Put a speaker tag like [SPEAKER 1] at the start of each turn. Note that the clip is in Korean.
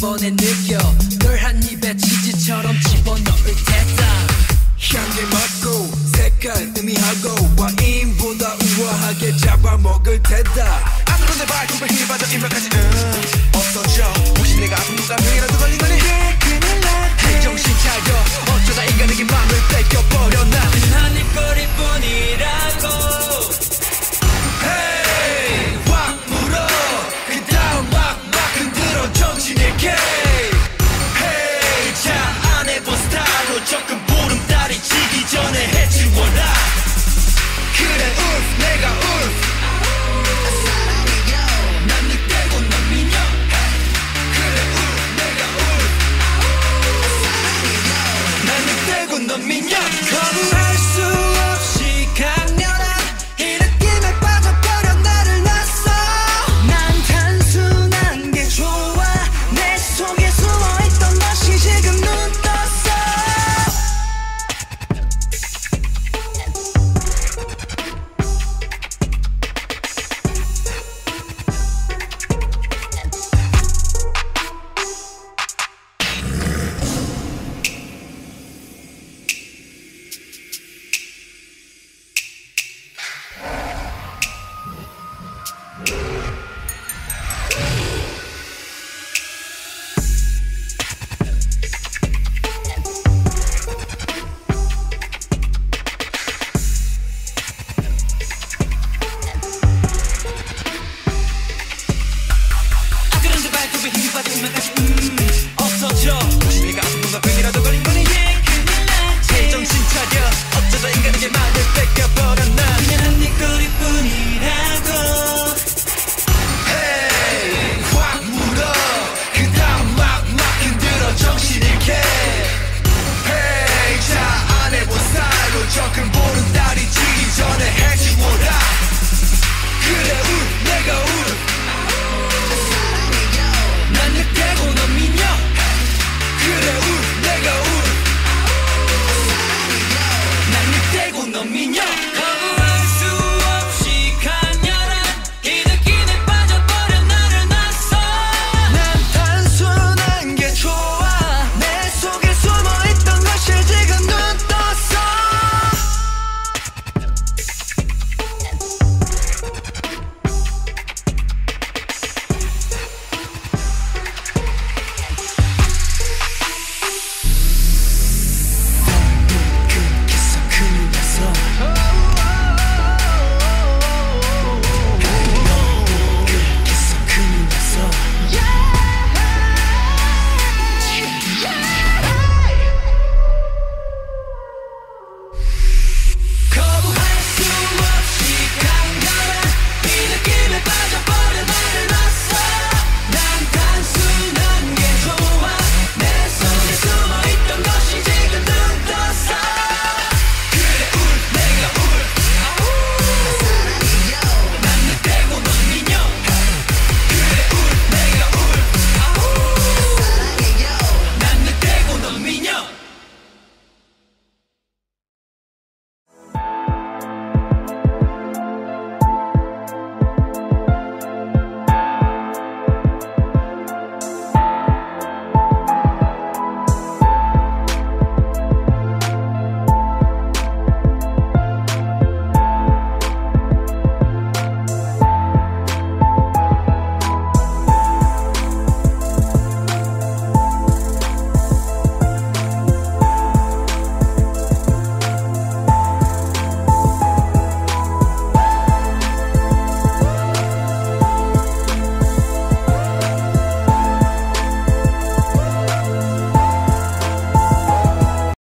[SPEAKER 1] 번에 느껴 널 한 입에 치즈처럼 집어넣을 테다.
[SPEAKER 2] 향기 맡고 색깔 의미하고 와인보다 우아하게 잡아먹을 테다.
[SPEAKER 3] 안 그런데 발톱에 힘이 빠져 임박하지 응. 어떠죠 혹시 내가 아픈 감명이라도 조금